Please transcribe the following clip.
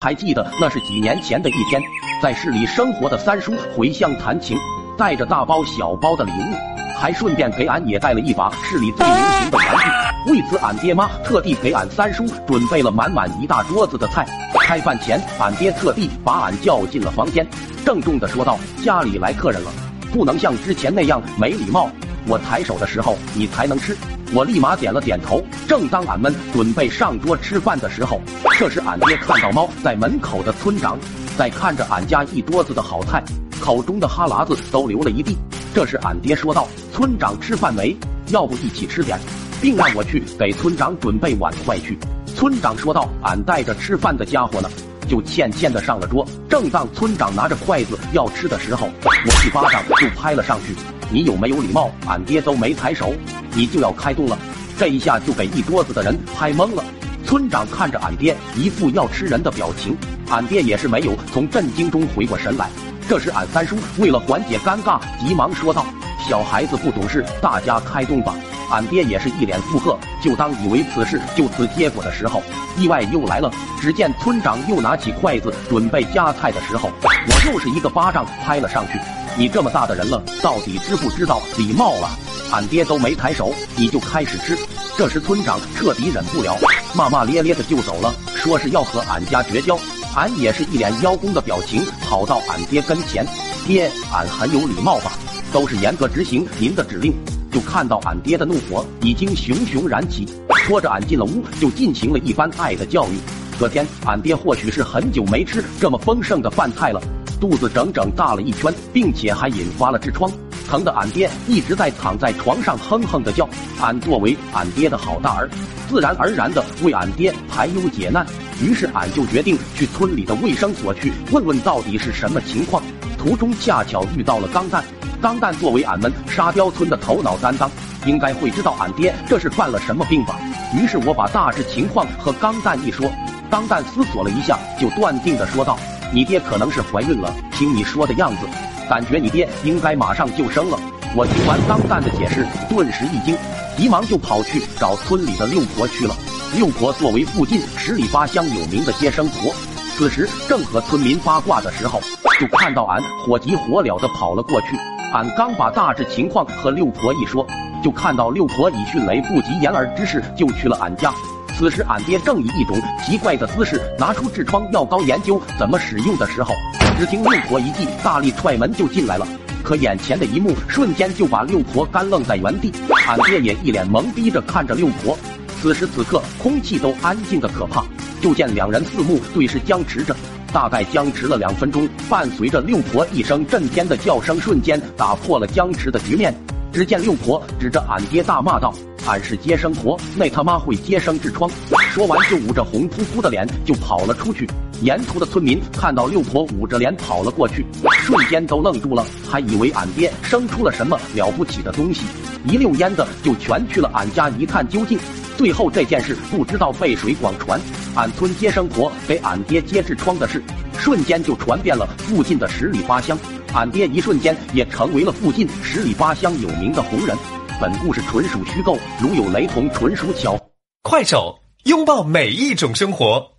还记得那是几年前的一天，在市里生活的三叔回乡弹琴，带着大包小包的礼物，还顺便给俺也带了一把市里最流行的玩具。为此，俺爹妈特地给俺三叔准备了满满一大桌子的菜。开饭前，俺爹特地把俺叫进了房间，郑重的说道：“家里来客人了，不能像之前那样没礼貌。我抬手的时候，你才能吃。”我立马点了点头。正当俺们准备上桌吃饭的时候，这时俺爹看到猫在门口的村长在看着俺家一桌子的好菜，口中的哈喇子都流了一地。这时俺爹说道：“村长吃饭没？要不一起吃点，并让我去给村长准备碗筷去。”村长说道：“俺带着吃饭的家伙呢。”就欠欠的上了桌。正当村长拿着筷子要吃的时候，我一巴掌就拍了上去。你有没有礼貌？俺爹都没抬手，你就要开动了，这一下就给一桌子的人拍懵了。村长看着俺爹一副要吃人的表情，俺爹也是没有从震惊中回过神来。这时俺三叔为了缓解尴尬，急忙说道：“小孩子不懂事，大家开动吧。”俺爹也是一脸附和。就当以为此事就此结果的时候，意外又来了。只见村长又拿起筷子准备夹菜的时候，我又是一个巴掌拍了上去。你这么大的人了，到底知不知道礼貌了？俺爹都没抬手，你就开始吃。这时村长彻底忍不了，骂骂咧咧的就走了，说是要和俺家绝交。俺也是一脸邀功的表情，跑到俺爹跟前，爹，俺很有礼貌吧？都是严格执行您的指令。就看到俺爹的怒火已经熊熊燃起，拖着俺进了屋，就进行了一番爱的教育。隔天，俺爹或许是很久没吃这么丰盛的饭菜了。肚子整整大了一圈，并且还引发了痔疮，疼的俺爹一直在躺在床上哼哼的叫。俺作为俺爹的好大儿，自然而然的为俺爹排忧解难。于是俺就决定去村里的卫生所去问问到底是什么情况。途中恰巧遇到了钢蛋，钢蛋作为俺们沙雕村的头脑担当，应该会知道俺爹这是犯了什么病吧。于是我把大致情况和钢蛋一说，钢蛋思索了一下，就断定的说道。你爹可能是怀孕了，听你说的样子，感觉你爹应该马上就生了。我听完钢蛋的解释，顿时一惊，急忙就跑去找村里的六婆去了。六婆作为附近十里八乡有名的接生婆，此时正和村民八卦的时候，就看到俺火急火燎的跑了过去。俺刚把大致情况和六婆一说，就看到六婆以迅雷不及掩耳之势就去了俺家。此时，俺爹正以一种奇怪的姿势拿出痔疮药膏研究怎么使用的时候，只听六婆一记大力踹门就进来了。可眼前的一幕瞬间就把六婆干愣在原地，俺爹也一脸懵逼着看着六婆。此时此刻，空气都安静的可怕。就见两人四目对视僵持着，大概僵持了两分钟，伴随着六婆一声震天的叫声，瞬间打破了僵持的局面。只见六婆指着俺爹大骂道。俺是接生婆，那他妈会接生痔疮！说完就捂着红扑扑的脸就跑了出去。沿途的村民看到六婆捂着脸跑了过去，瞬间都愣住了，还以为俺爹生出了什么了不起的东西，一溜烟的就全去了俺家一探究竟。最后这件事不知道被谁广传，俺村接生婆给俺爹接痔疮的事，瞬间就传遍了附近的十里八乡，俺爹一瞬间也成为了附近十里八乡有名的红人。本故事纯属虚构，如有雷同，纯属巧。快手，拥抱每一种生活。